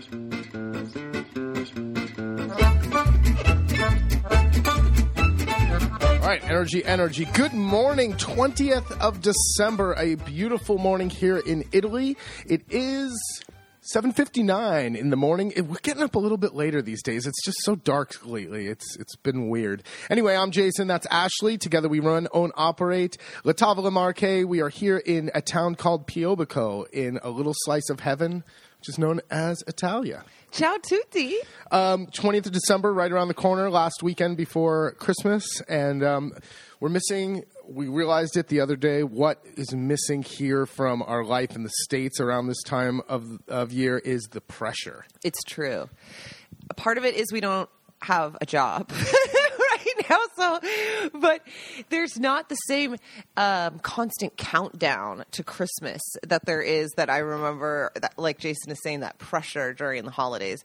All right, energy, energy. Good morning, 20th of December. A beautiful morning here in Italy. It is 7:59 in the morning. We're getting up a little bit later these days. It's just so dark lately. It's it's been weird. Anyway, I'm Jason. That's Ashley. Together we run, own, operate La Tavola Marche. We are here in a town called Piobico in a little slice of heaven, which is known as Italia. Ciao tutti. Um, 20th of December, right around the corner, last weekend before Christmas. And um, we're missing, we realized it the other day, what is missing here from our life in the States around this time of, of year is the pressure. It's true. A part of it is we don't have a job so but there's not the same um, constant countdown to Christmas that there is that I remember. That, like Jason is saying, that pressure during the holidays.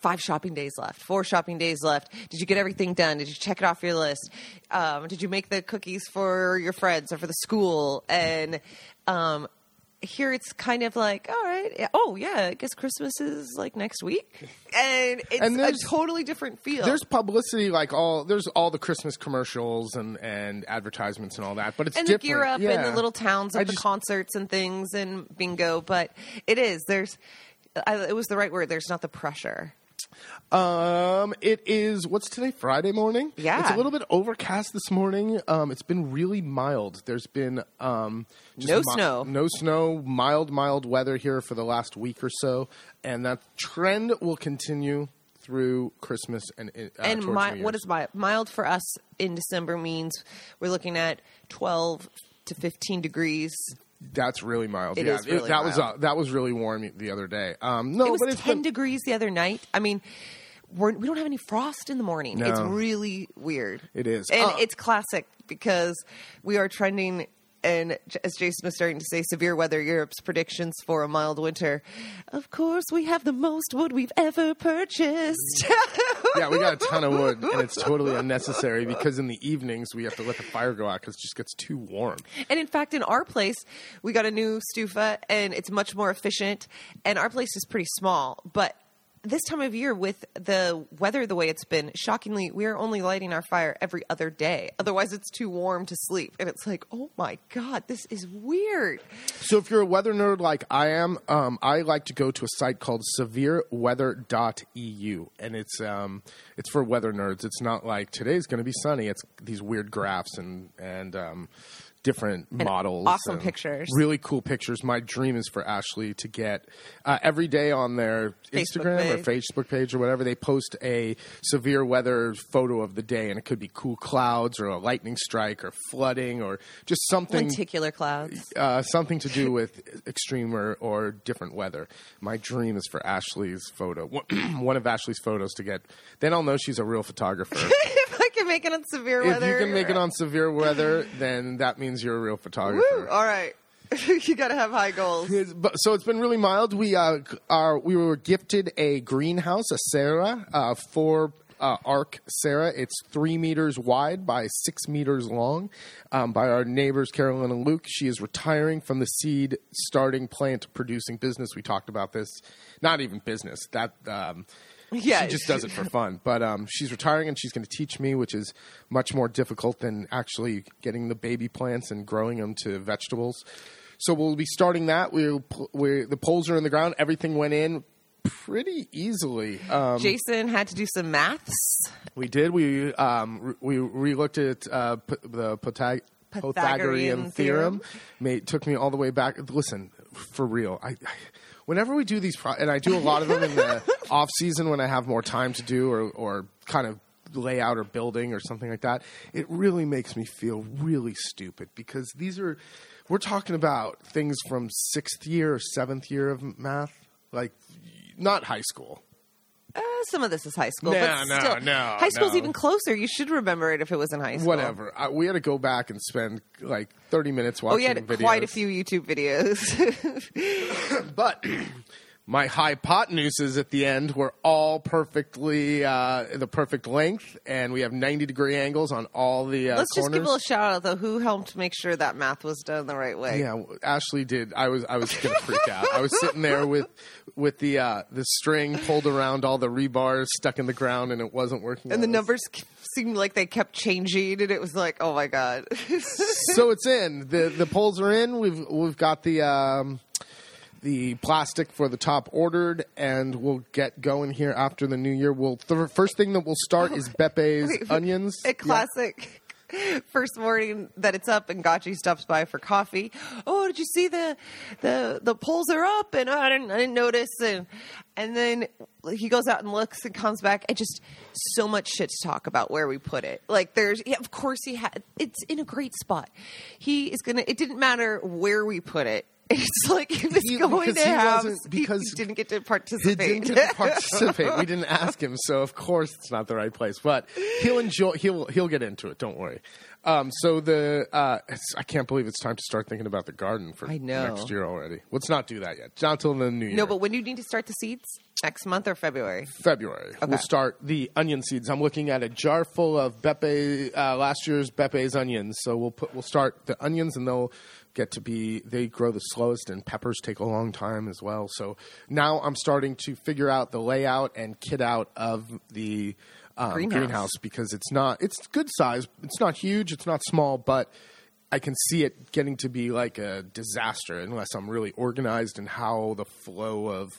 Five shopping days left. Four shopping days left. Did you get everything done? Did you check it off your list? Um, did you make the cookies for your friends or for the school? And um, here it's kind of like, all right, oh yeah, I guess Christmas is like next week, and it's And a totally different feel. There's publicity, like all, there's all the Christmas commercials and, and advertisements and all that, but it's and the different. gear up and the little towns and the just- concerts and things and bingo, but it is there's. I, it was the right word. There's not the pressure. Um, it is what's today? Friday morning. Yeah. it's a little bit overcast this morning. Um, it's been really mild. There's been um, just No snow. no snow, mild, mild weather here for the last week or so, and that trend will continue through Christmas and uh, and mi- what is mild? Mild for us in December means we're looking at 12 to 15 degrees. That's really mild. It yeah, is really that was uh, that was really warm the other day. Um, no, it was but it's 10 been, degrees the other night. I mean, we're, we don't have any frost in the morning. No. It's really weird. It is. And Uh, it's classic because we are trending, and as Jason was starting to say, severe weather Europe's predictions for a mild winter. Of course, we have the most wood we've ever purchased. yeah, we got a ton of wood, and it's totally unnecessary because in the evenings we have to let the fire go out because it just gets too warm. And in fact, in our place, we got a new stufa and it's much more efficient. And our place is pretty small. But this time of year, with the weather the way it's been, shockingly, we are only lighting our fire every other day. Otherwise, it's too warm to sleep. And it's like, oh my God, this is weird. So if you're a weather nerd like I am, um, I like to go to a site called severeweather.eu, and it's um, it's for weather nerds. It's not like today's going to be sunny. It's these weird graphs and and um, different models, awesome pictures. really cool pictures. My dream is for Ashley to get uh, every day on their Facebook Instagram or. Facebook page or whatever. They post a severe weather photo of the day, and it could be cool clouds or a lightning strike or flooding or just something Lenticular clouds. uh, something to do with extreme or, or different weather. My dream is for Ashley's photo, one of Ashley's photos to get. Then I'll know she's a real photographer. if I can make it on severe if weather. you can make it on severe weather, then that means you're a real Woo! photographer. All right. you got to have high goals. So it's been really mild. We uh, are we were gifted a greenhouse, a serra, uh, for uh, Arc serra. It's three meters wide by six meters long, um, by our neighbors Carolyn and Luke. She is retiring from the seed starting plant producing business. We talked about this, not even business. That. Um, Yeah. she just does it for fun. But um, she's retiring and she's going to teach me, which is much more difficult than actually getting the baby plants and growing them to vegetables. So we'll be starting that. We we the poles are in the ground. Everything went in pretty easily. Um, Jason had to do some maths. we did. We um, re- we relooked at uh, p- the Pythag- Pythagorean Pythagorean theorem. theorem. Took me all the way back. Listen, for real. I, I whenever we do these, pro- and I do a lot of them in the off season when I have more time to do, or or kind of layout or building or something like that. It really makes me feel really stupid because these are. We're talking about things from sixth year or seventh year of math, like not high school. Uh, some of this is high school, No, but no, still, no, high school's no. even closer. You should remember it if it was in high school. Whatever. I, we had to go back and spend like 30 minutes watching. Oh, watching you had videos. quite a few YouTube videos. But my hypotenuses at the end were all perfectly uh, the perfect length, and we have 90 degree angles on all the uh, Let's just corners. give a little shout out though. Who helped make sure that math was done the right way? Yeah, Ashley did. I was I was gonna freak out. I was sitting there with with the uh, the string pulled around all the rebars stuck in the ground, and it wasn't working. And the out. numbers seemed like they kept changing, and it was like, oh my god. so it's in. the The poles are in. We've we've got the. Um, the plastic for the top ordered, and we'll get going here after the new year. We'll the first thing that we'll start is oh, Beppe's Wait, onions. A classic. First morning that it's up and Gachi stops by for coffee. Oh, did you see the the the poles are up? And oh, I didn't I didn't notice. And and then he goes out and looks and comes back and just so much shit to talk about where we put it. Like there's yeah, of course he had it's in a great spot. He is gonna. It didn't matter where we put it. It's like he was He- going to have because he didn't get to participate. He didn't participate. we didn't ask him, so of course it's not the right place. But he'll enjoy. He'll he'll get into it. Don't worry. Um, so the uh, it's, I can't believe it's time to start thinking about the garden for next year already. Let's not do that yet. Not till the new year. no, but when do you need to start the seeds? Next month or February? February. We'll start the onion seeds. I'm looking at a jar full of Beppe uh, last year's Beppe's onions. So we'll put we'll start the onions, and they'll get to be they grow the slowest, and peppers take a long time as well. So now I'm starting to figure out the layout and kit out of the um, Greenhouse. greenhouse because it's not it's good size. It's not huge. It's not small, but I can see it getting to be like a disaster unless I'm really organized in how the flow of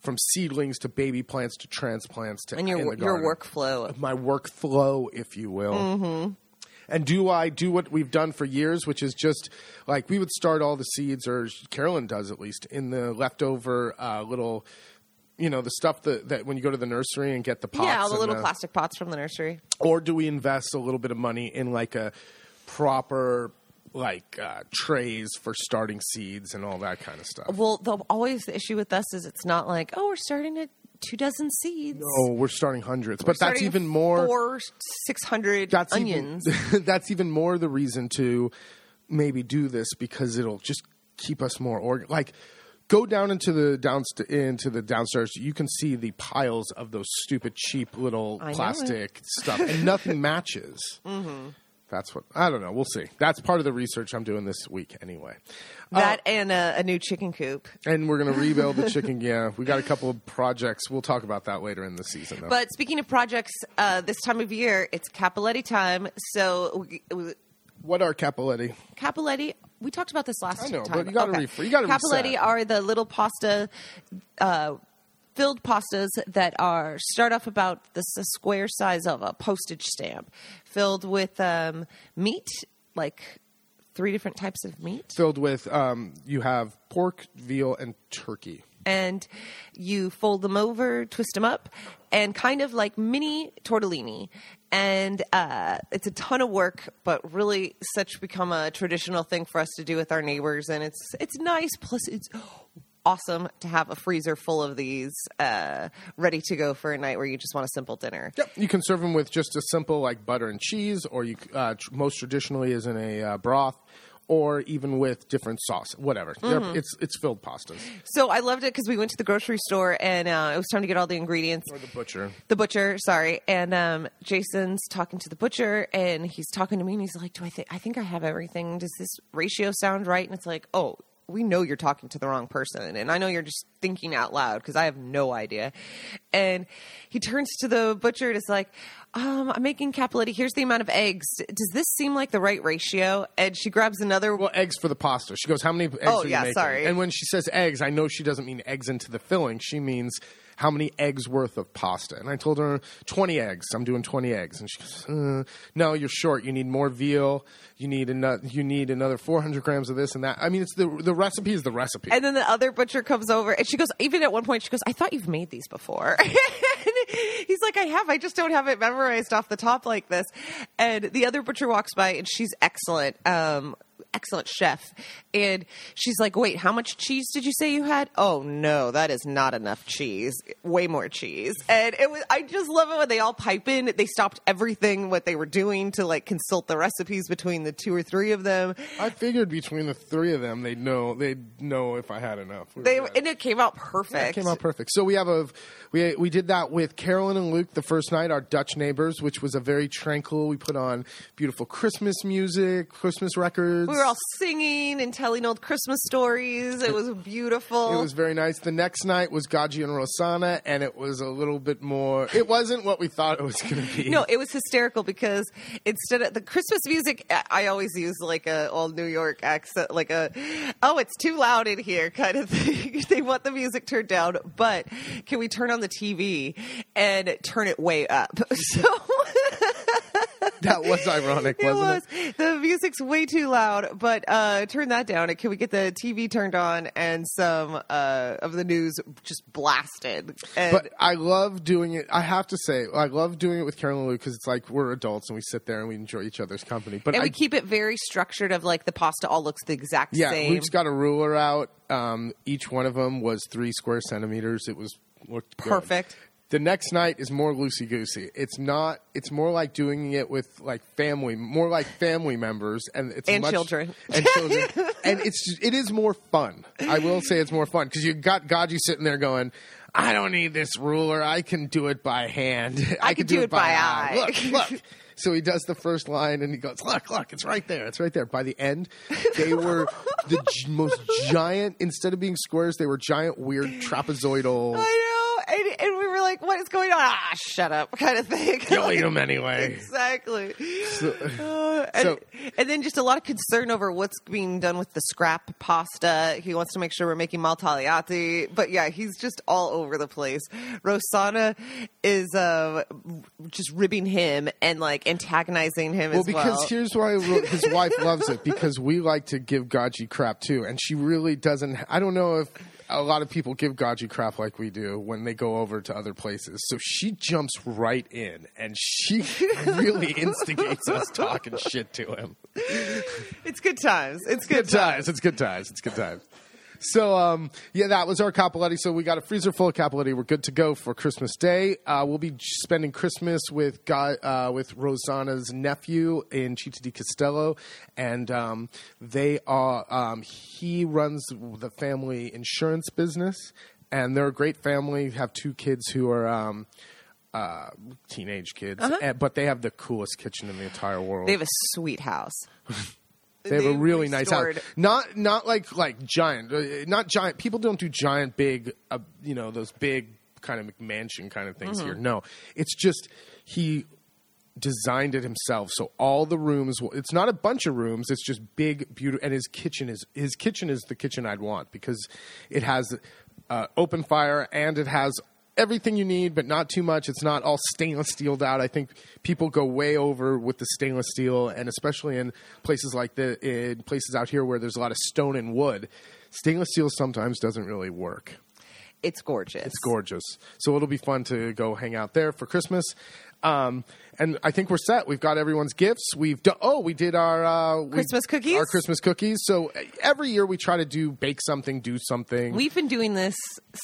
from seedlings to baby plants to transplants to And your your workflow. my workflow, if you will. Mm-hmm. And do I do what we've done for years, which is just like we would start all the seeds, or Carolyn does at least, in the leftover uh, little, you know, the stuff that, that when you go to the nursery and get the pots. Yeah, all the little plastic pots from the nursery. or do we invest a little bit of money in like a proper like uh, trays for starting seeds and all that kind of stuff? Well, the always the issue with us is it's not like oh we're starting at two dozen seeds. Oh, we're starting hundreds, but that's even more. four six hundred that's onions. Even, that's even more the reason to maybe do this because it'll just keep us more organ. Like, go down into the downst- into the downstairs. You can see the piles of those stupid cheap little I plastic stuff, and nothing matches. Mm-hmm. That's what I don't know. We'll see. That's part of the research I'm doing this week, anyway. that and a, a new chicken coop. And we're gonna rebuild the chicken. Yeah, we got a couple of projects. We'll talk about that later in the season. Though. But speaking of projects, uh, this time of year it's Cappelletti time. So we, we, what are Cappelletti? Cappelletti. We talked about this last I know, time. but you gotta Okay. ref- you gotta Cappelletti reset. are the little pasta, uh, filled pastas that are start off about the square size of a postage stamp, filled with um, meat, like three different types of meat, Filled with um, you have pork, veal, and turkey. and you fold them over, twist them up, and kind of like mini tortellini. And uh, it's a ton of work, but really such become a traditional thing for us to do with our neighbors, and it's it's nice. Plus, it's awesome to have a freezer full of these uh, ready to go for a night where you just want a simple dinner. Yep, you can serve them with just a simple like butter and cheese, or you uh, tr- most traditionally is in a uh, broth, or even with different sauce, whatever. Mm-hmm. It's it's filled pastas So I loved it because we went to the grocery store and uh, it was time to get all the ingredients. or the butcher. the butcher sorry and um, jason's talking to the butcher and he's talking to me and he's like do i think i think i have everything does this ratio sound right and it's like oh we know you're talking to the wrong person and i know you're just thinking out loud because i have no idea and he turns to the butcher and is like um, i'm making cappelletti here's the amount of eggs does this seem like the right ratio and she grabs another Well, eggs for the pasta. She goes, "How many eggs Oh, are you yeah, making?" sorry. And when she says eggs, I know she doesn't mean eggs into the filling. She means how many eggs worth of pasta. And I told her twenty eggs. I'm doing twenty eggs, and she goes, uh, "No, you're short. You need more veal. You need another. You need another 400 grams of this and that. I mean, it's the the recipe is the recipe. And then the other butcher comes over and she goes, even at one point, she goes, I thought you've made these before. He's like, I have. I just don't have it memorized off the top like this. And the other butcher walks by and she's excellent. Um, excellent chef. And she's like, "Wait, how much cheese did you say you had?" Oh no, that is not enough cheese. Way more cheese. And it was. I just love it when they all pipe in. They stopped everything what they were doing to like consult the recipes between the two or three of them. I figured between the three of them, they'd know they'd know if I had enough. We They and it came out perfect. Yeah, it came out perfect. So we have a we we did that with Carolyn and Luke the first night, our Dutch neighbors, which was a very tranquil. We put on beautiful Christmas music, Christmas records. We were all singing and telling old Christmas stories. It was beautiful. It was very nice. The next night was Gaji and Rosanna, and it was a little bit more. It wasn't what we thought it was going to be. No, it was hysterical because instead of the Christmas music, I- always use like a old New York accent, like a "oh, it's too loud in here" kind of thing. they want the music turned down, but can we turn on the TV and turn it way up? So that was ironic, wasn't was it? the music's way too loud, but uh, turn that down. Can we get the TV turned on and some uh, of the news just blasted? And But I love doing it. I have to say, I love doing it with Carolyn Lou because it's like we're adults and we sit there and we enjoy each other's company. But and I we keep it very structured of like the pasta all looks the exact Yeah, same. Luke's got a ruler out. Um, each one of them was three square centimeters. It was looked good. The next night is more loosey goosey. It's not. It's more like doing it with like family, more like family members, and it's And much- children. and children, and it's it is more fun. I will say it's more fun because you got Gaji sitting there going. I don't need this ruler. I can do it by hand. I, can do it by eye." Look, look. So he does the first line and he goes, Look, look, it's right there. It's right there. By the end, they were the g- most giant, instead of being squares, they were giant, weird trapezoidal. And, and we were like, "What is going on?" Ah, shut up, kind of thing. You'll eat them anyway. exactly. So- Uh, and, So- and then just a lot of concern over what's being done with the scrap pasta. He wants to make sure we're making maltagliati, but yeah, he's just all over the place. Rosanna is uh, just ribbing him and like antagonizing him Well, because well. here's why his wife loves it because we like to give Gaji crap too, and she really doesn't. I don't know if a lot of people give Gaji crap like we do when they go over to other places. So she jumps right in, and she really instigates us talking shit to him. it's good times. It's good, Good times. It's good times. It's good times. So um, yeah, that was our Cappelletti. So we got a freezer full of Cappelletti. We're good to go for Christmas Day. Uh, we'll be spending Christmas with Guy, uh, with Rosanna's nephew in Città di Castello, and um, they are. Um, he runs the family insurance business, and they're a great family. Have two kids who are. Um, uh, teenage kids, and, but they have the coolest kitchen in the entire world. They have a sweet house. They have a really nice house. Not not like like giant, uh, not giant. People don't do giant, big, uh, you know, those big kind of mansion kind of things Mm-hmm. here. No, it's just he designed it himself. So all the rooms, it's not a bunch of rooms. It's just big, beautiful. And his kitchen is his kitchen is the kitchen I'd want because it has uh, open fire and it has everything you need, but not too much. It's not all stainless steeled out. I think people go way over with the stainless steel, and especially in places like the in places out here where there's a lot of stone and wood. Stainless steel sometimes doesn't really work. It's gorgeous. It's gorgeous. So it'll be fun to go hang out there for Christmas. Um, and I think we're set. We've got everyone's gifts. We've done. Oh, we did our uh, we- Christmas cookies? Our Christmas cookies. So uh, every year we try to do bake something, do something. We've been doing this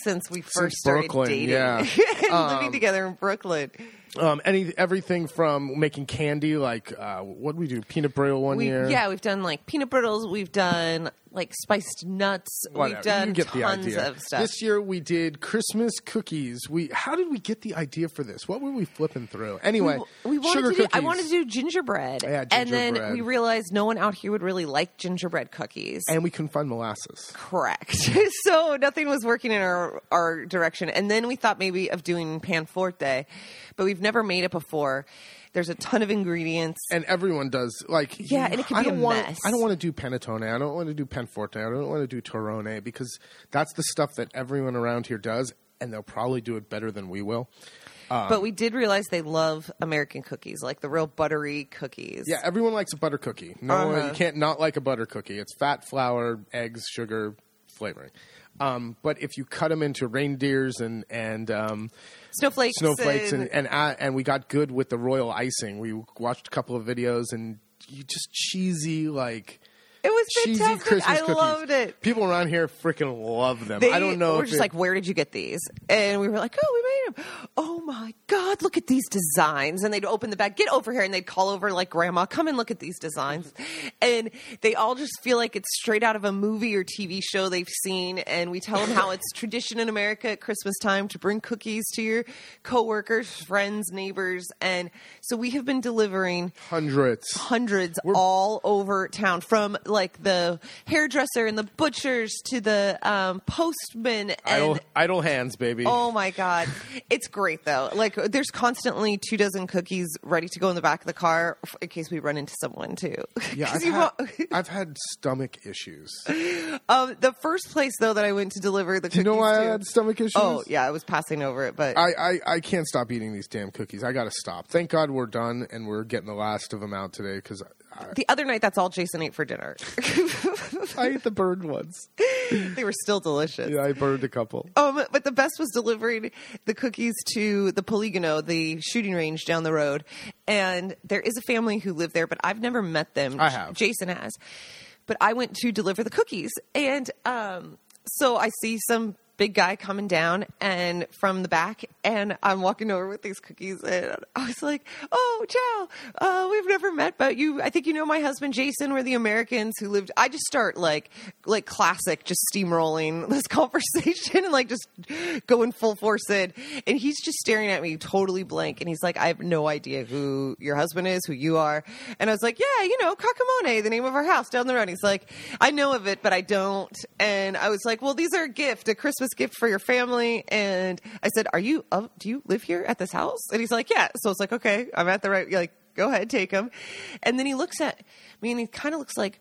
since we first Since started Brooklyn, dating yeah. and living together in Brooklyn. Um, any everything from making candy, like uh, what did we do? Peanut brittle one We, year. yeah, we've done like peanut brittles. We've done like spiced nuts. Whatever. We've done you get the tons idea. of stuff. This year we did Christmas cookies. We how did we get the idea for this? What were we flipping through? Anyway, we wanted sugar to do. I wanted to do gingerbread. Yeah, And then we realized no one out here would really like gingerbread cookies. and we couldn't find molasses. Correct. so nothing was working in our, our direction. And then we thought maybe of doing pan forte, but we've never made it before. There's a ton of ingredients. and everyone does like Yeah, and it can I be a want, mess. I don't want to do panettone. I don't want to do panforte. I don't want to do torrone because that's the stuff that everyone around here does, and they'll probably do it better than we will. but we did realize they love American cookies, like the real buttery cookies. Yeah, everyone likes a butter cookie. No, Uh-huh. you can't not like a butter cookie. It's fat, flour, eggs, sugar, flavoring. Um, but if you cut them into reindeers and and um, Snowflakes. snowflakes and, and and, uh, and we got good with the royal icing. We watched a couple of videos and you just cheesy like it was cheesy fantastic. Christmas I cookies. loved it. People around here freaking love them. They I don't know. We're just it- like, where did you get these? And we were like, oh, we made them. Oh my god, look at these designs! And they'd open the bag, get over here, and they'd call over like, grandma, come and look at these designs. And they all just feel like it's straight out of a movie or TV show they've seen. And we tell them how it's tradition in America at Christmas time to bring cookies to your coworkers, friends, neighbors, and so we have been delivering hundreds. hundreds all over town from like the hairdresser and the butchers to the um, postman and Idle, idle hands, baby. oh my god it's great though like there's constantly two dozen cookies ready to go in the back of the car in case we run into someone too Yeah, I've you had, I've had stomach issues. um, the first place though that i went to deliver the Do you cookies know why I had stomach issues? oh yeah i was passing over it but I, I, I can't stop eating these damn cookies. I got to stop. Thank God we're done and we're getting the last of them out today because the other night that's all jason ate for dinner I ate the burned ones. they were still delicious Yeah, I burned a couple. Um, but the best was delivering the cookies to the Poligono, the shooting range down the road. And there is a family who live there, but I've never met them. I have. Jason has. But I went to deliver the cookies. And um, so I see some big guy coming down and from the back and I'm walking over with these cookies and I was like, "Oh, ciao. Uh, we've never met, but you I think you know my husband Jason. We're the Americans who lived I just start like like classic just steamrolling this conversation and like just going full force in and he's just staring at me totally blank and he's like, "I have no idea who your husband is, who you are." And I was like, "Yeah, you know, Kakamone, the name of our house down the road." He's like, "I know of it, but I don't." And I was like, "Well, these are a gift, a Christmas gift for your family." And I said, "Are you? Uh, do you live here at this house?" And he's like, "Yeah." So it's like, "Okay, I'm at the right." Like, go ahead, take them. And then he looks at me and he kind of looks like,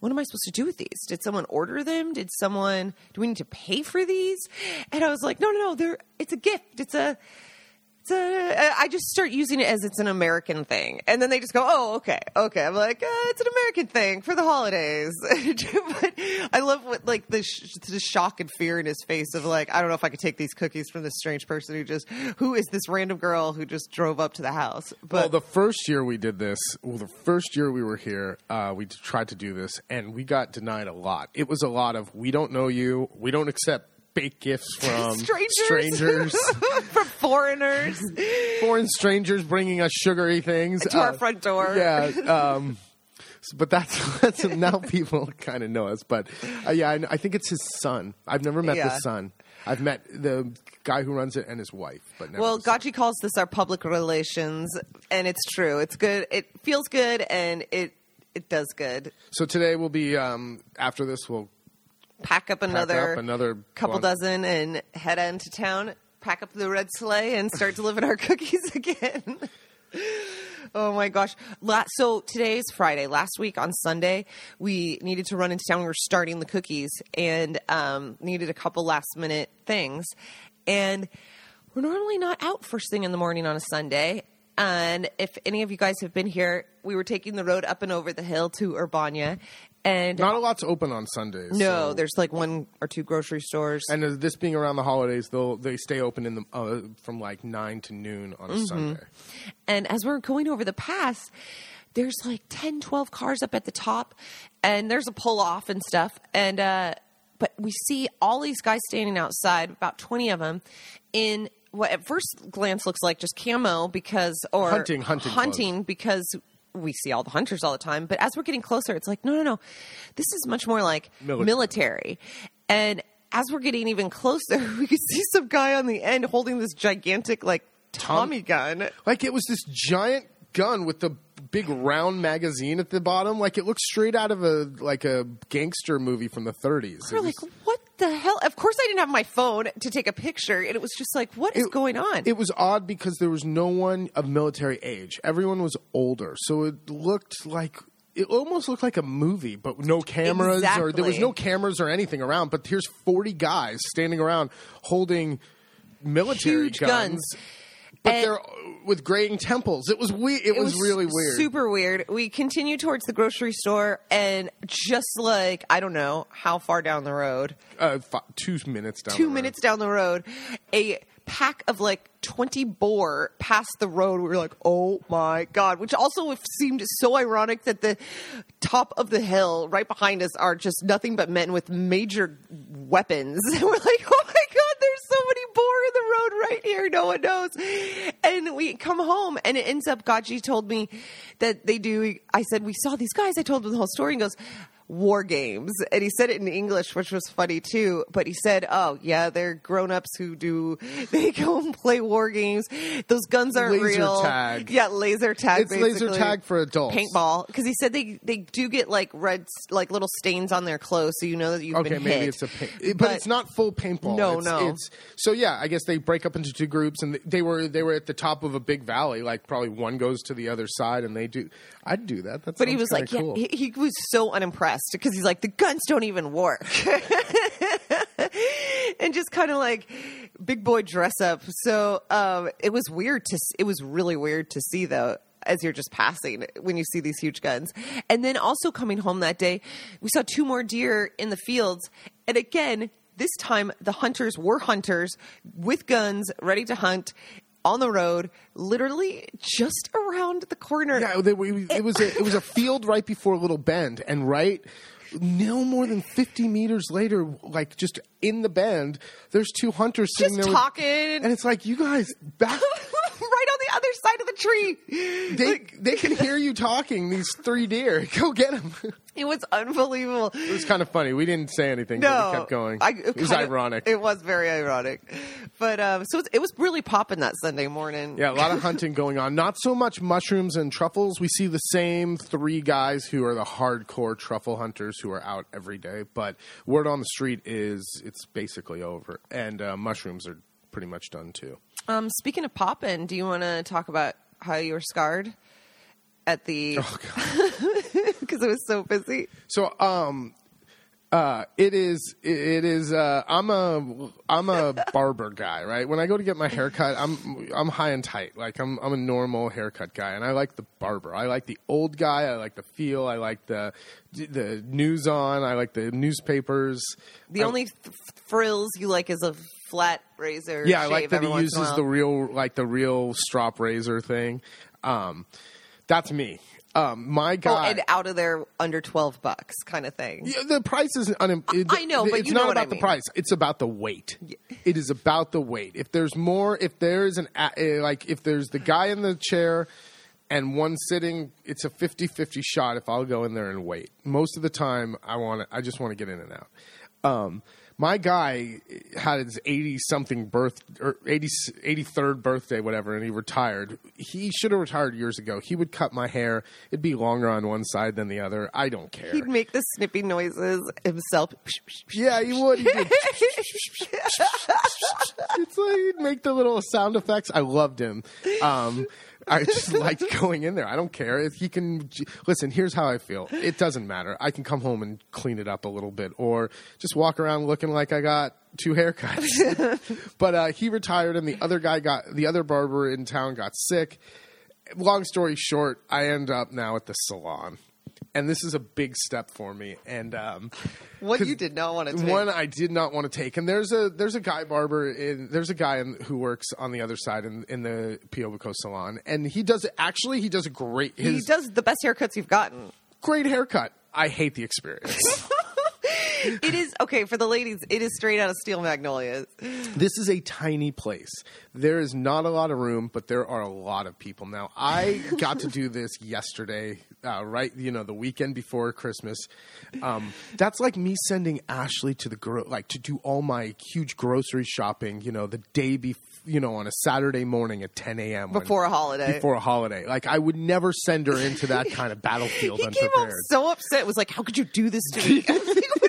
"What am I supposed to do with these? Did someone order them? Did someone? Do we need to pay for these?" And I was like, "No, no, no. They're. It's a gift. It's a." A, I just start using it as it's an American thing, and then they just go, "Oh, okay, okay." I'm like, uh, "It's an American thing for the holidays." but I love what like the sh- the shock and fear in his face of like, I don't know if I could take these cookies from this strange person who just who is this random girl who just drove up to the house. But well, the first year we did this, well, the first year we were here, uh, we tried to do this, and we got denied a lot. It was a lot of, we don't know you, we don't accept fake gifts from strangers, strangers, from foreigners. foreign strangers bringing us sugary things To our front door. Yeah, um, but that's, that's now people kind of know us. But uh, yeah, I, I think it's his son. I've never met the son. I've met the guy who runs it and his wife, but never Well. Gachi calls this our public relations, and it's true. It's good. It feels good, and it it does good. So today we'll be um, after this. We'll Pack up pack another up another couple bun- dozen and head into town. Pack up the red sleigh and start delivering our cookies again. oh my gosh! La- so today is Friday. Last week on Sunday, we needed to run into town. We were starting the cookies and um, needed a couple last minute things, and we're normally not out first thing in the morning on a Sunday. And if any of you guys have been here, we were taking the road up and over the hill to Urbania, and Not a lot's open on Sundays. no, so- there's like one or two grocery stores. and this being around the holidays, they'll they stay open in the uh, from like nine to noon on a Mm-hmm. Sunday. And as we're going over the pass, there's like 10, 12 cars up at the top, and there's a pull off and stuff. And, uh, but we see all these guys standing outside, about 20 of them, in what at first glance looks like just camo because, or Hunting- hunting hunting because we see all the hunters all the time. But as we're getting closer, it's like, no, no, no. This is much more like Military. military. And as we're getting even closer, we can see some guy on the end holding this gigantic, like, Tommy gun. Like it was this giant gun with the big round magazine at the bottom. Like it looks straight out of a like a gangster movie from the 30s. We're It like, was- what the hell? Of course, I didn't have my phone to take a picture, and it was just like, what is It- going on? It was odd because there was no one of military age. Everyone was older, so it looked like it almost looked like a movie, but no cameras or there was no cameras or anything around. But here's forty guys standing around holding military Huge guns. But And- they're with graying temples. It was we. It, was, really weird. Super weird. We continue towards the grocery store, and just like I don't know how far down the road, uh, fi- two minutes down. two the road. minutes down the road, a pack of like 20 boar past the road. We were like, oh my God, which also seemed so ironic that the top of the hill right behind us are just nothing but men with major weapons. And we're like, oh there's so many boar in the road right here. No one knows. And we come home and it ends up, Gaji told me that they do. I said, we saw these guys. I told him the whole story and goes, war games. And he said it in English, which was funny too. But he said, oh, yeah, they're grown ups who do, they go and play war games. Those guns aren't Laser real. tag. Yeah, laser tag. It's laser tag for adults. Paintball. Because he said they, they do get like red, like little stains on their clothes. So you know that you've Okay, been maybe hit. it's a paint, but, But- it's not full paintball. No, It's- no. It's so yeah. I guess they break up into two groups, and they were they were at the top of a big valley. Like probably one goes to the other side, and they do. I'd do that. That's But he was like, yeah, he, he was so unimpressed because he's like, the guns don't even work. and just kind of like big boy dress up. So um, it was weird to, it was really weird to see though. As you're just passing when you see these huge guns. And then also coming home that day, we saw two more deer in the fields. And again, this time the hunters were hunters with guns, ready to hunt on the road, literally just around the corner. Yeah, they, we, it was a, it was a field right before a little bend, and right no more than fifty meters later, like just in the bend, there's two hunters sitting Just there with- talking. and it's like you guys back. right on the other side of the tree. They Like, they can hear you talking. These three deer, go get them. it was unbelievable. It was kind of funny. We didn't say anything, No, but we kept going. I- it was kind of- ironic. It was very ironic, but um, so it was, it was really popping that Sunday morning. Yeah, a lot of hunting going on. Not so much mushrooms and truffles. We see the same three guys who are the hardcore truffle hunters who are out every day. But word on the street is it's basically over, and uh, mushrooms are pretty much done too. Um, speaking of popping, do you want to talk about how you were scarred at the Oh god. because it was so busy? So, um, uh, it is. It is. Uh, I'm a. I'm a barber guy, right? When I go to get my haircut, I'm. I'm high and tight. Like I'm. I'm a normal haircut guy, and I like the barber. I like the old guy. I like the feel. I like the the news on. I like the newspapers. The I- only th- frills you like is a flat razor. yeah, I like that he once in a uses the real, like the real strop razor thing. Um, that's me. Um, my Oh, and out of there under twelve bucks, kind of thing. Yeah, the price is unim- it- I know, but it's not know about I the price. It's about the weight. It is about the weight. If there's more, if there's an uh, like, if there's the guy in the chair and one sitting, it's a 50-50 shot. If I'll go in there and wait, most of the time, I want to. I just want to get in and out. Um, my guy had his 80 something birth or 80, 83rd birthday, whatever, and he retired. He should have retired years ago. He would cut my hair. It'd be longer on one side than the other. I don't care. He'd make the snippy noises himself. Yeah, he would. He it's like he'd make the little sound effects. I loved him. Um, I just liked going in there. I don't care if he can. Listen, here's how I feel. It doesn't matter. I can come home and clean it up a little bit, or just walk around looking like I got two haircuts. but uh, he retired, and the other guy got the other barber in town got sick. Long story short, I end up now at the salon. And this is a big step for me. And um, What you did not want to take. one I did not want to take, and there's a there's a guy barber in there's a guy in, who works on the other side in, in the Piobico salon, and he does actually he does a great he does the best haircuts you've gotten. great haircut. I hate the experience. It is okay for the ladies. It is straight out of Steel Magnolias. this is a tiny place. There is not a lot of room, but there are a lot of people. Now, I got to do this yesterday, uh, right? You know, the weekend before Christmas. Um, that's like me sending Ashley to the gro- like to do all my huge grocery shopping. You know, the day before. You know, on a Saturday morning at 10 a.m. when- Before a holiday. Before a holiday, like I would never send her into that kind of battlefield He came home unprepared. so upset. It was like, "How could you do this to me?"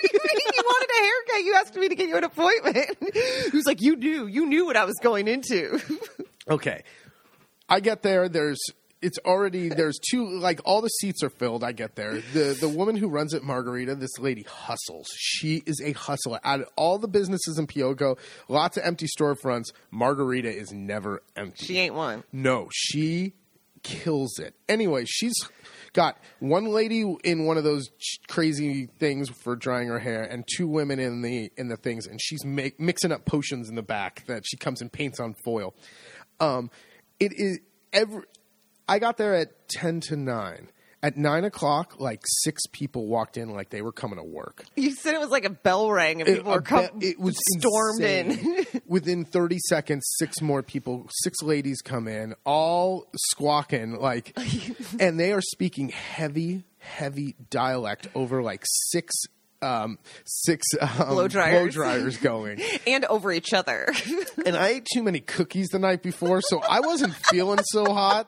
haircut. You asked me to get you an appointment. He was like, "You knew. You knew what I was going into." Okay. I get there. There's it's already there's two like all the seats are filled. I get there. The the woman who runs it, Margarita, this lady hustles. She is a hustler. Out of all the businesses in Piobico, lots of empty storefronts. Margarita is never empty. she ain't one. No, she kills it. Anyway, she's got one lady in one of those crazy things for drying her hair, and two women in the in the things, and she's make, mixing up potions in the back that she comes and paints on foil. Um, it is every. I got there at ten to nine. At nine o'clock, like six people walked in like they were coming to work. You said it was like a bell rang and It- people a were come, be- it was stormed in. Within 30 seconds, six more people, six ladies come in, all squawking like, and they are speaking heavy, heavy dialect over like six, um, six um, Blow dryers. blow dryers going. and over each other. and I ate too many cookies the night before, so I wasn't feeling so hot.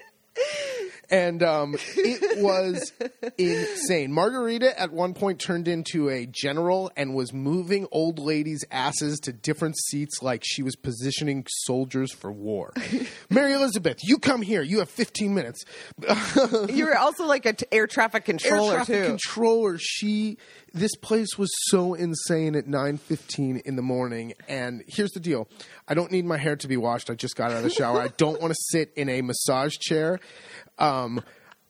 and um, it was insane. Margarita at one point turned into a general and was moving old ladies' asses to different seats like she was positioning soldiers for war. Mary Elizabeth, you come here. You have 15 minutes. you were also like an air traffic controller air traffic too. controller. She this place was so insane at nine fifteen in the morning. And here's the deal: I don't need my hair to be washed. I just got out of the shower. I don't want to sit in a massage chair. Um,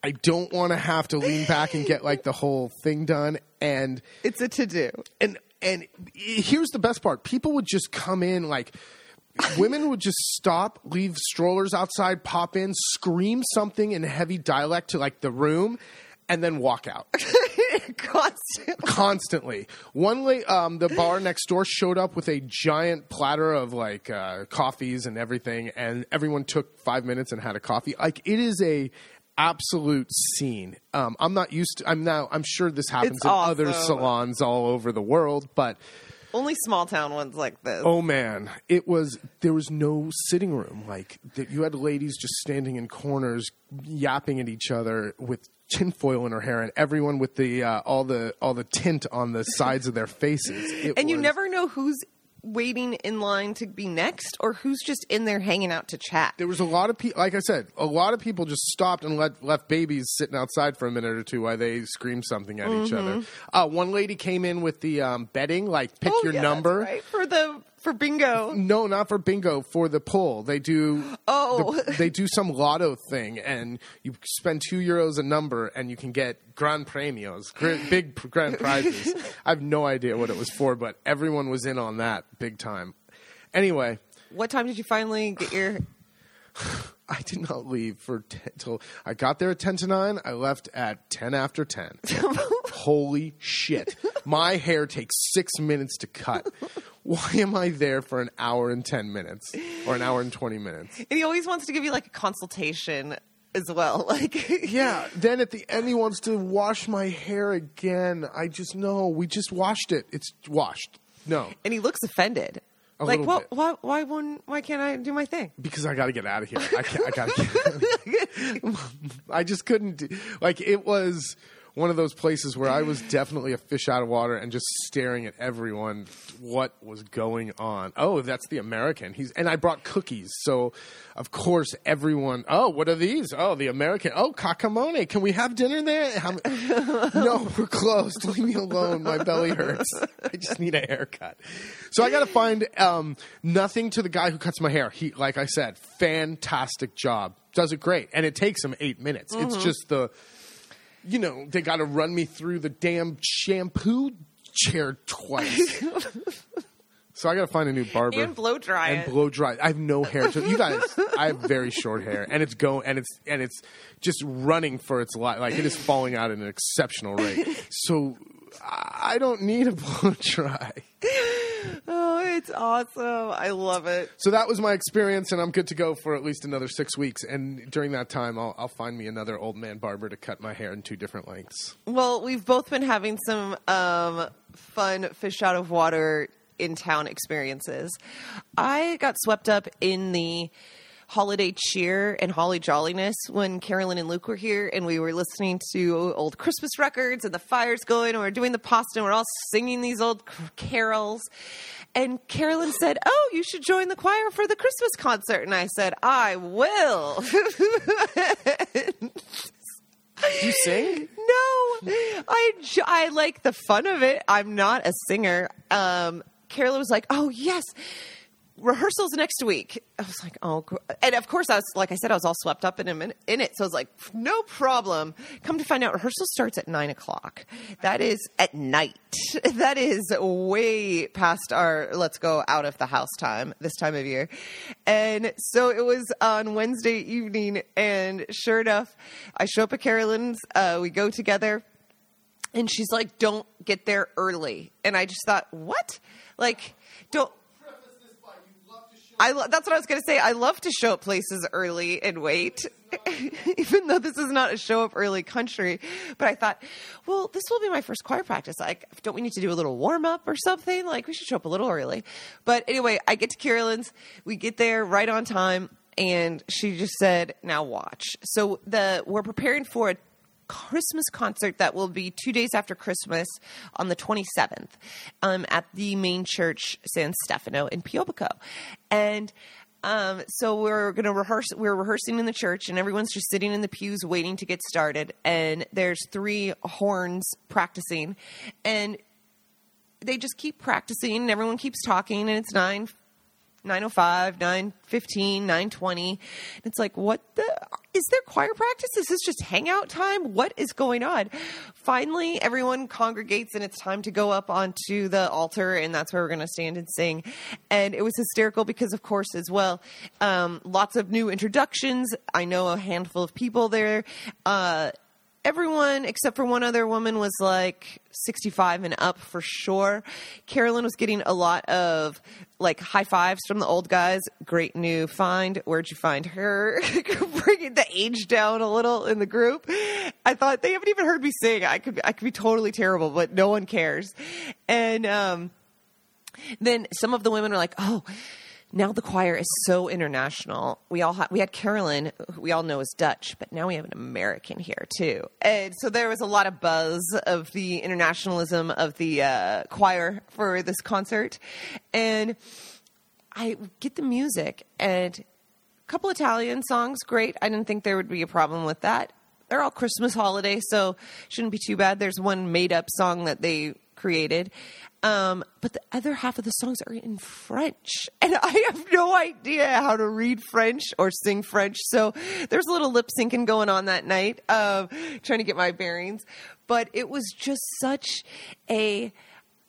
I don't want to have to lean back and get like the whole thing done. And it's a to do. and and here's the best part: people would just come in like. Women would just stop, leave strollers outside, pop in, scream something in heavy dialect to like the room, and then walk out Constant. constantly. One late, um, the bar next door showed up with a giant platter of like uh, coffees and everything, and everyone took five minutes and had a coffee. Like it is a absolute scene. Um, I'm not used to. I'm now. I'm sure this happens It's in other salons all over the world, but. Only small town ones like this. Oh man, it was there was no sitting room. Like that, you had ladies just standing in corners, yapping at each other with tinfoil in her hair, and everyone with the uh, all the all the tint on the sides of their faces. It and you was- never know who's waiting in line to be next or who's just in there hanging out to chat. There was a lot of people. Like I said, a lot of people just stopped and let, left babies sitting outside for a minute or two while they screamed something at each other. Uh, one lady came in with the um, betting, like pick Mm-hmm. Oh, your yeah, number. right, for the for bingo. No, not for bingo. For the pull, they do. Oh. the- they do some lotto thing, and you spend two euros a number, and you can get grand premios, big grand prizes. I have no idea what it was for, but everyone was in on that big time. Anyway, What time did you finally get your I did not leave for t- till I got there at ten to nine. I left at ten after ten. Holy shit! My hair takes six minutes to cut. Why am I there for an hour and ten minutes, or an hour and twenty minutes? And he always wants to give you like a consultation as well. Like Yeah. Then at the end, he wants to wash my hair again. I just know we just washed it. It's washed. No, and he looks offended. A like what bit. why why wouldn't why can't I do my thing? because I got to get out of here. I can't. I got to. I just couldn't. Do, like it was one of those places where I was definitely a fish out of water and just staring at everyone. What was going on? Oh, that's the American. He's and I brought cookies, so of course everyone. Oh, what are these? Oh, the American. Oh, cacamone. Can we have dinner there? How, no, we're closed. Leave me alone. My belly hurts. I just need a haircut. So I got to find um, nothing to the guy who cuts my hair. He, like I said, fantastic job. Does it great, and it takes him eight minutes. It's just the, you know, they got to run me through the damn shampoo chair twice. so I got to find a new barber And blow dry and it. blow dry. I have no hair. To, you guys, I have very short hair, and it's going and it's and it's just running for its life. Like it is falling out at an exceptional rate. So I don't need a blow dry. Awesome. I love it. So that was my experience, and I'm good to go for at least another six weeks. And during that time, I'll, I'll find me another old man barber to cut my hair in two different lengths. Well, we've both been having some um, fun fish out of water in town experiences. I got swept up in the holiday cheer and holly jolliness when Carolyn and Luke were here, and we were listening to old Christmas records, and the fire's going, and we're doing the pasta, and we're all singing these old carols. And Carolyn said, "Oh, you should join the choir for the Christmas concert." And I said, "I will." You sing? No, I I like the fun of it. I'm not a singer. Um, Carolyn was like, "Oh yes, rehearsals next week. I was like, oh, and of course, I was like I said, I was all swept up in in it. So I was like, no problem. Come to find out, rehearsal starts at nine o'clock. That is at night. That is way past our let's go out of the house time this time of year. And so it was on Wednesday evening, and sure enough, I show up at Carolyn's. Uh, we go together. And she's like, don't get there early. And I just thought, what? Like, don't. I lo- that's what I was going to say. I love to show up places early and wait, even though this is not a show up early country. But I thought, well, this will be my first choir practice. Like, don't we need to do a little warm up or something? Like, we should show up a little early. But anyway, I get to Carolyn's. We get there right on time, and she just said, "Now watch." So the we're preparing for a Christmas concert that will be two days after Christmas on the 27th um, at the main church San Stefano in Piobico. And um, so we're going to rehearse. We're rehearsing in the church, and everyone's just sitting in the pews waiting to get started. And there's three horns practicing, and they just keep practicing, and everyone keeps talking, and it's nine 905 915 920 it's like what the is there choir practice? Is this just hangout time? What is going on? Finally everyone congregates and it's time to go up onto the altar and that's where we're going to stand and sing. And it was hysterical because of course as well um, lots of new introductions. I know a handful of people there. Uh, everyone except for one other woman was like 65 and up for sure. Carolyn was getting a lot of like high fives from the old guys. Great new find. Where'd you find her? Bringing the age down a little in the group. I thought they haven't even heard me sing. I could I could be totally terrible, but no one cares. And um, then some of the women are like, "Oh, now the choir is so international. We all ha- we had Carolyn, who we all know is Dutch, but now we have an American here too. And so there was a lot of buzz of the internationalism of the uh, choir for this concert, and I get the music and a couple Italian songs, great. I didn't think there would be a problem with that. They're all Christmas holiday, so shouldn't be too bad. There's one made up song that they created. Um, but the other half of the songs are in French, and I have no idea how to read French or sing French. So there's a little lip syncing going on that night, uh, trying to get my bearings. But it was just such a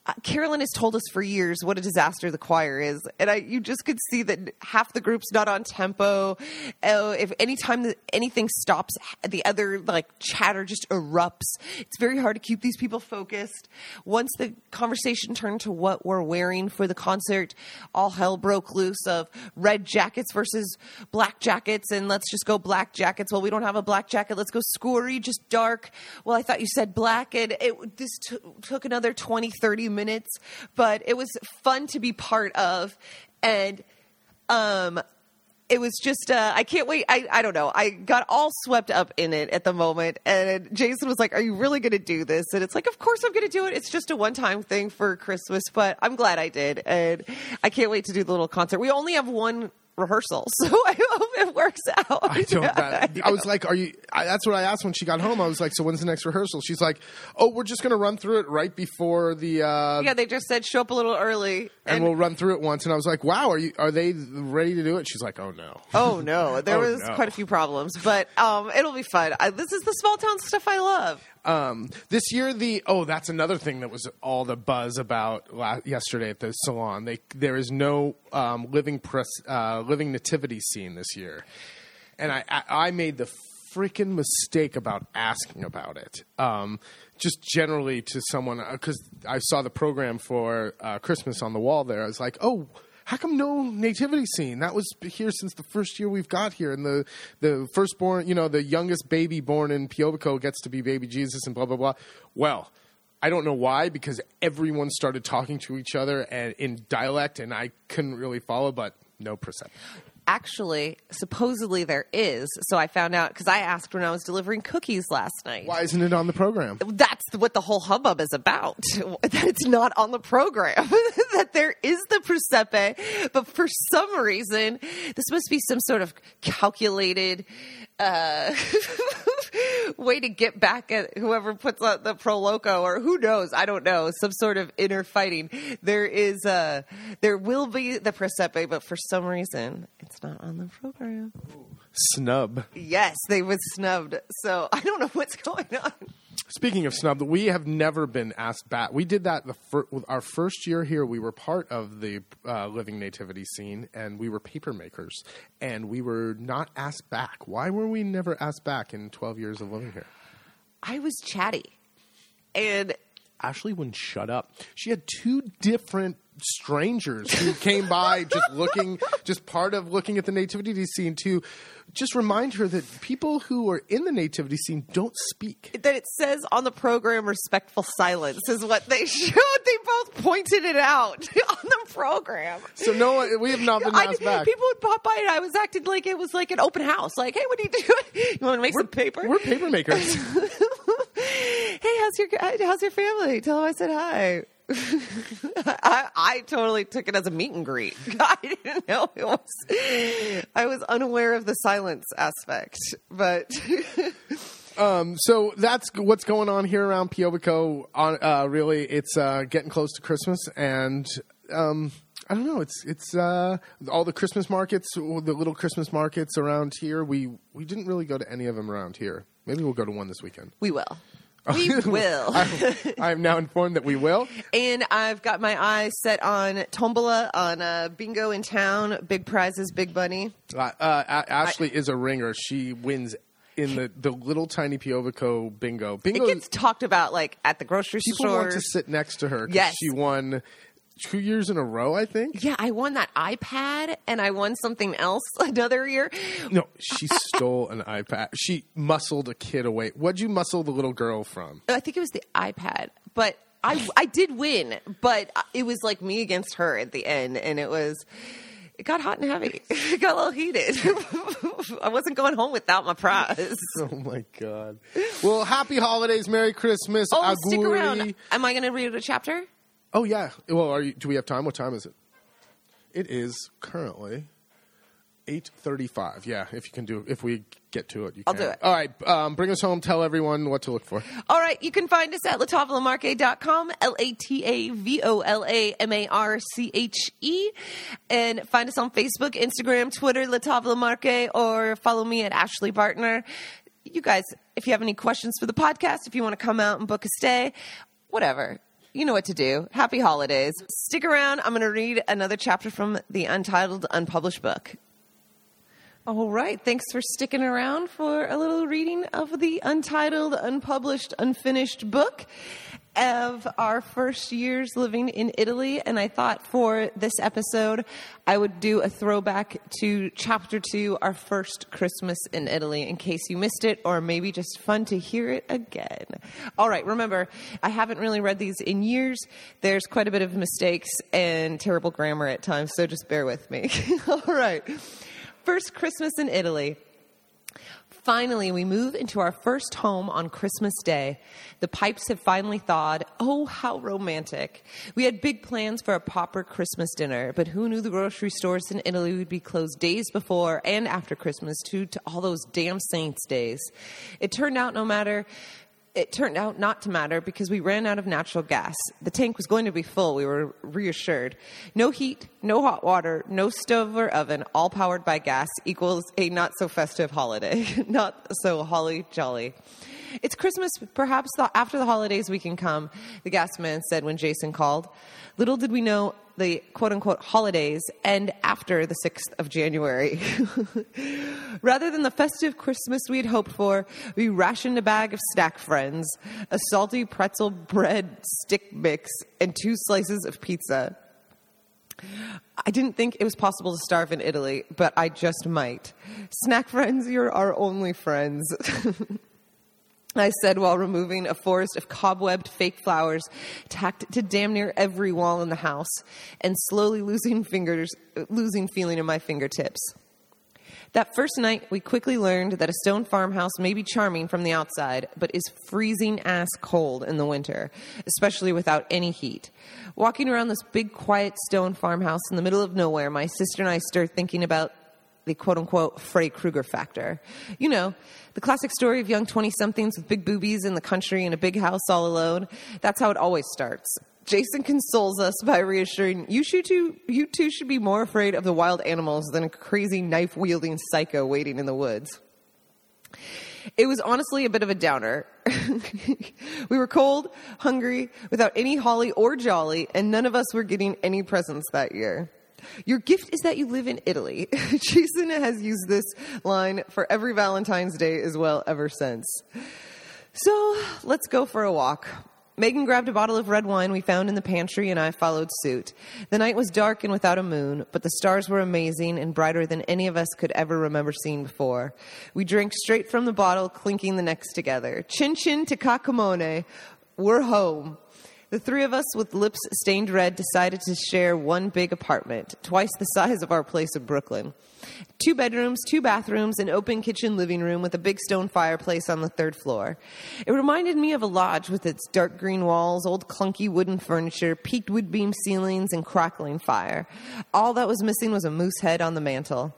Uh, Carolyn has told us for years what a disaster the choir is, and I you just could see that half the group's not on tempo. Oh, if anytime that anything stops, the other like chatter just erupts. It's very hard to keep these people focused. Once the conversation turned to what we're wearing for the concert, all hell broke loose of red jackets versus black jackets, and let's just go black jackets. Well, we don't have a black jacket. Let's go scory, just dark. Well, I thought you said black, and it this t- took another 20, 30 minutes, but it was fun to be part of. And um, it was just uh, I can't wait. I I don't know. I got all swept up in it at the moment, and Jason was like, "Are you really going to do this?" And it's like, "Of course I'm going to do it. It's just a one time thing for Christmas, but I'm glad I did, and I can't wait to do the little concert. We only have one rehearsal, so I hope it works out. I don't. That, I was like, "Are you?" I, that's what I asked when she got home. I was like, "So when's the next rehearsal?" She's like, "Oh, we're just going to run through it right before the." Uh, yeah, they just said show up a little early, and, we'll run through it once. And I was like, "Wow, are you? Are they ready to do it?" She's like, "Oh no." Oh no, there Oh, was no. quite a few problems, but um, it'll be fun. I, this is the small town stuff I love. Um, this year, the oh, that's another thing that was all the buzz about la- yesterday at the salon. They there is no um, living uh, living nativity scene this year, and I I, I made the freaking mistake about asking about it. Um, just generally to someone because I saw the program for uh, Christmas on the wall there. I was like, oh. How come no nativity scene? That was here since the first year we've got here, and the the firstborn, you know, the youngest baby born in Piobico gets to be baby Jesus, and blah blah blah. Well, I don't know why because everyone started talking to each other and in dialect, and I couldn't really follow, but no percent. Actually, supposedly there is. So I found out because I asked when I was delivering cookies last night. Why isn't it on the program? That's what the whole hubbub is about. That it's not on the program. that there is the Presepe, but for some reason, this must be some sort of calculated uh, way to get back at whoever puts out the Pro Loco, or who knows? I don't know. Some sort of inner fighting. There is, uh, there will be the Presepe, but for some reason, it's not on the program. Snub. Yes, they was snubbed. So I don't know what's going on. Speaking of snub, we have never been asked back. We did that the fir- our first year here. We were part of the uh, living nativity scene, and we were paper makers, and we were not asked back. Why were we never asked back in twelve years of living here? I was chatty. And Ashley wouldn't shut up. She had two different strangers who came by just looking, just part of looking at the nativity scene to just remind her that people who are in the nativity scene don't speak. that it says on the program respectful silence is what they showed. They both pointed it out on the program. So no, we have not been I- asked back. People would pop by and I was acting like it was like an open house. Like, hey, what are you doing? You want to make some paper? We're paper makers. hey, how's your how's your family? Tell them I said hi. I, I totally took it as a meet and greet. I didn't know it was. I was unaware of the silence aspect, but so that's what's going on here around Piobico. On uh, really, it's uh, getting close to Christmas, and um, I don't know. It's it's uh, all the Christmas markets, the little Christmas markets around here. We we didn't really go to any of them around here. Maybe we'll go to one this weekend. we will. We will. I am now informed that we will. And I've got my eyes set on Tombola, on uh, Bingo in Town, Big Prizes, Big Bunny. Uh, uh, Ashley is a ringer. She wins in the, the little tiny Piobico bingo. Bingo. It gets talked about like at the grocery people store. People want to sit next to her. Yes. she won two years in a row. I think. yeah, I won that iPad and I won something else another year. No, she stole an iPad. She muscled a kid away. What'd you muscle the little girl from? I think it was the iPad, but I I did win, but it was like me against her at the end, and it was. It got hot and heavy. It got a little heated. I wasn't going home without my prize. Oh my god! Well, happy holidays, Merry Christmas, Oh, stick around. Am I going to read a chapter? Oh yeah. Well, are you? Do we have time? What time is it? It is currently eight thirty-five. Yeah, if you can do, if we get to it, you I'll can. do it. All right, um, bring us home. Tell everyone what to look for. All right, you can find us at latavolamarche.com, L A T A V O L A M A R C H E. And find us on Facebook, Instagram, Twitter, La Tavola Marche, or follow me at Ashley Bartner. You guys, if you have any questions for the podcast, if you want to come out and book a stay, whatever. You know what to do. Happy holidays. Stick around. I'm going to read another chapter from the Untitled Unpublished book. All right. Thanks for sticking around for a little reading of the untitled, unpublished, unfinished book of our first years living in Italy. And I thought for this episode, I would do a throwback to chapter two, our first Christmas in Italy, in case you missed it, or maybe just fun to hear it again. All right. Remember, I haven't really read these in years. There's quite a bit of mistakes and terrible grammar at times, so just bear with me. All right. First Christmas in Italy. Finally, we move into our first home on Christmas Day. The pipes have finally thawed. Oh, how romantic. We had big plans for a proper Christmas dinner, but who knew the grocery stores in Italy would be closed days before and after Christmas, due to all those damn saints days. It turned out no matter it turned out not to matter because we ran out of natural gas. The tank was going to be full, we were reassured. No heat, no hot water, no stove or oven, all powered by gas equals a not so festive holiday. not so holly jolly. It's Christmas, perhaps the, after the holidays we can come, the gas man said when Jason called. Little did we know the quote unquote holidays end after the 6th of January. Rather than the festive Christmas we had hoped for, we rationed a bag of snack friends, a salty pretzel bread stick mix, and two slices of pizza. I didn't think it was possible to starve in Italy, but I just might. Snack friends, you're our only friends. I said while removing a forest of cobwebbed fake flowers tacked to damn near every wall in the house and slowly losing fingers, losing feeling in my fingertips. That first night, we quickly learned that a stone farmhouse may be charming from the outside, but is freezing ass cold in the winter, especially without any heat. Walking around this big, quiet stone farmhouse in the middle of nowhere, my sister and I started thinking about the quote unquote Freddy Krueger factor. You know, the classic story of young 20 somethings with big boobies in the country in a big house all alone. That's how it always starts. Jason consoles us by reassuring you too, you two should be more afraid of the wild animals than a crazy knife wielding psycho waiting in the woods. It was honestly a bit of a downer. we were cold, hungry, without any holly or jolly, and none of us were getting any presents that year. Your gift is that you live in Italy. Jason has used this line for every Valentine's Day as well ever since. So let's go for a walk. Megan grabbed a bottle of red wine we found in the pantry, and I followed suit. The night was dark and without a moon, but the stars were amazing and brighter than any of us could ever remember seeing before. We drank straight from the bottle, clinking the necks together. Chin chin to Kakamone. We're home. The three of us with lips stained red decided to share one big apartment, twice the size of our place in Brooklyn. Two bedrooms, two bathrooms, an open kitchen living room with a big stone fireplace on the third floor. It reminded me of a lodge with its dark green walls, old clunky wooden furniture, peaked wood beam ceilings, and crackling fire. All that was missing was a moose head on the mantel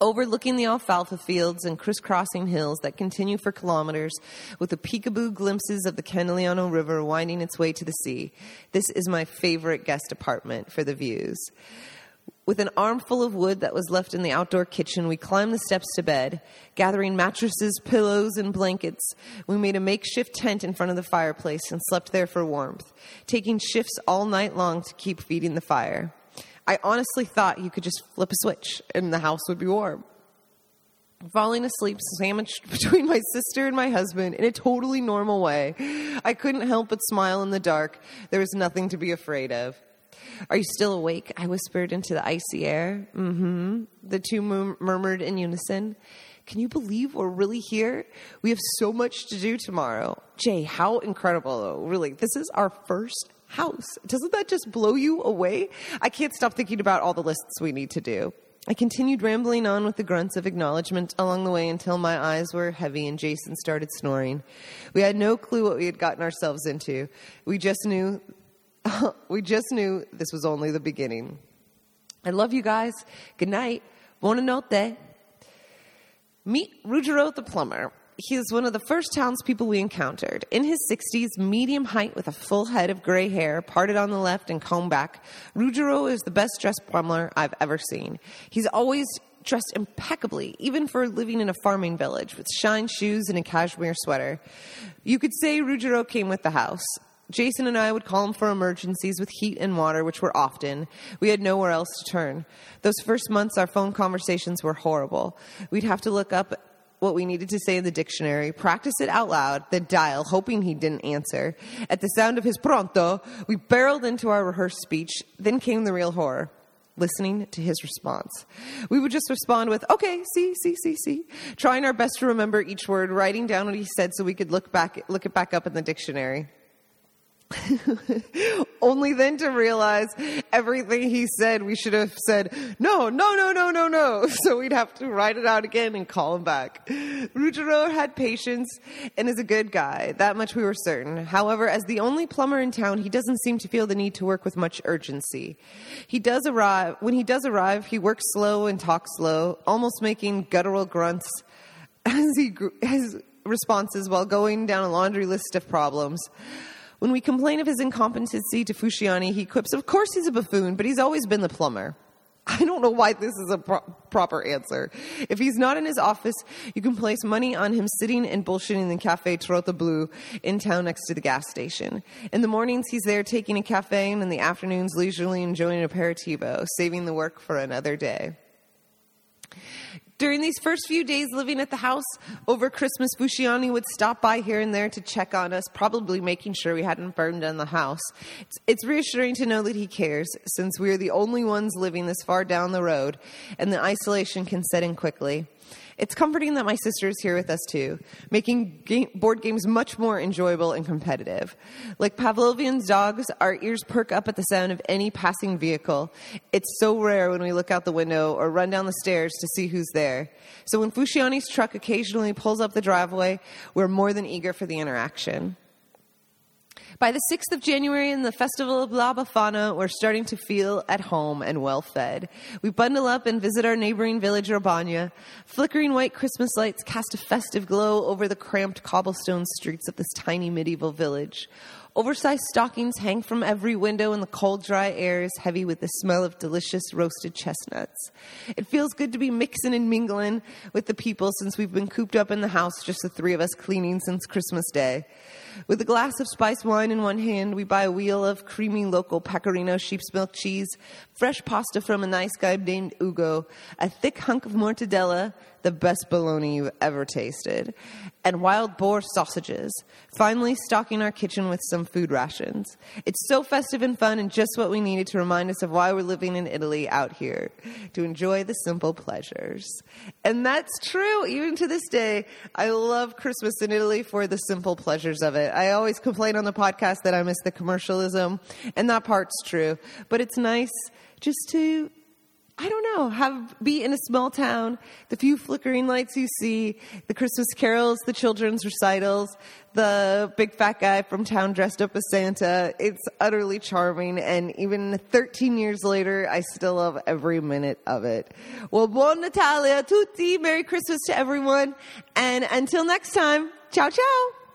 overlooking the alfalfa fields and crisscrossing hills that continue for kilometers with the peekaboo glimpses of the Candigliano River winding its way to the sea. This is my favorite guest apartment for the views. With an armful of wood that was left in the outdoor kitchen, we climbed the steps to bed. Gathering mattresses, pillows, and blankets, we made a makeshift tent in front of the fireplace and slept there for warmth, taking shifts all night long to keep feeding the fire. I honestly thought you could just flip a switch and the house would be warm. Falling asleep sandwiched between my sister and my husband in a totally normal way. I couldn't help but smile in the dark. There was nothing to be afraid of. Are you still awake? I whispered into the icy air. Mm hmm. The two mur- murmured in unison. Can you believe we're really here? We have so much to do tomorrow. Jay, how incredible, though. Really, this is our first house. Doesn't that just blow you away? I can't stop thinking about all the lists we need to do. I continued rambling on with the grunts of acknowledgement along the way until my eyes were heavy and Jason started snoring. We had no clue what we had gotten ourselves into. We just knew we just knew this was only the beginning. I love you guys. Good night. Buonanotte. Meet Ruggiero the plumber he was one of the first townspeople we encountered. In his 60s, medium height with a full head of gray hair, parted on the left and combed back, Ruggiero is the best dressed plumber I've ever seen. He's always dressed impeccably, even for living in a farming village, with shine shoes and a cashmere sweater. You could say Ruggiero came with the house. Jason and I would call him for emergencies with heat and water, which were often. We had nowhere else to turn. Those first months, our phone conversations were horrible. We'd have to look up what we needed to say in the dictionary, practice it out loud, then dial, hoping he didn't answer. At the sound of his pronto, we barreled into our rehearsed speech. Then came the real horror. Listening to his response. We would just respond with, okay, see, see, see, see. Trying our best to remember each word, writing down what he said so we could look back, look it back up in the dictionary. Only then to realize everything he said, we should have said, no, no, no, no, no, no. So we'd have to write it out again and call him back. Ruggiero had patience and is a good guy. That much we were certain. However, as the only plumber in town, he doesn't seem to feel the need to work with much urgency. He does arrive, when he does arrive, he works slow and talks slow, almost making guttural grunts as he, his responses while going down a laundry list of problems. When we complain of his incompetency to Fusciani, he quips, Of course he's a buffoon, but he's always been the plumber. I don't know why this is a pro- proper answer. If he's not in his office, you can place money on him sitting and bullshitting in the Cafe Trota Blue in town next to the gas station. In the mornings, he's there taking a cafe, and in the afternoons, leisurely enjoying an aperitivo, saving the work for another day. During these first few days living at the house over Christmas, Fusciani would stop by here and there to check on us, probably making sure we hadn't burned down the house. It's, it's reassuring to know that he cares, since we are the only ones living this far down the road, and the isolation can set in quickly. It's comforting that my sister is here with us too, making game, board games much more enjoyable and competitive. Like Pavlovian's dogs, our ears perk up at the sound of any passing vehicle. It's so rare when we look out the window or run down the stairs to see who's there. So when Fusciani's truck occasionally pulls up the driveway, we're more than eager for the interaction. By the 6th of January in the Festival of La Befana, we're starting to feel at home and well fed. We bundle up and visit our neighboring village, Urbania. Flickering white Christmas lights cast a festive glow over the cramped cobblestone streets of this tiny medieval village. Oversized stockings hang from every window, and the cold, dry air is heavy with the smell of delicious roasted chestnuts. It feels good to be mixing and mingling with the people since we've been cooped up in the house, just the three of us cleaning since Christmas Day. With a glass of spiced wine in one hand, we buy a wheel of creamy local Pecorino sheep's milk cheese, fresh pasta from a nice guy named Ugo, a thick hunk of mortadella, the best bologna you've ever tasted, and wild boar sausages. Finally, stocking our kitchen with some food rations. It's so festive and fun, and just what we needed to remind us of why we're living in Italy out here to enjoy the simple pleasures. And that's true, even to this day. I love Christmas in Italy for the simple pleasures of it. I always complain on the podcast that I miss the commercialism, and that part's true. But it's nice just to I don't know, have be in a small town, the few flickering lights you see, the Christmas carols, the children's recitals, the big fat guy from town dressed up as Santa. It's utterly charming, and even 13 years later, I still love every minute of it. Well, buon Natalia tutti, Merry Christmas to everyone, and until next time, ciao ciao.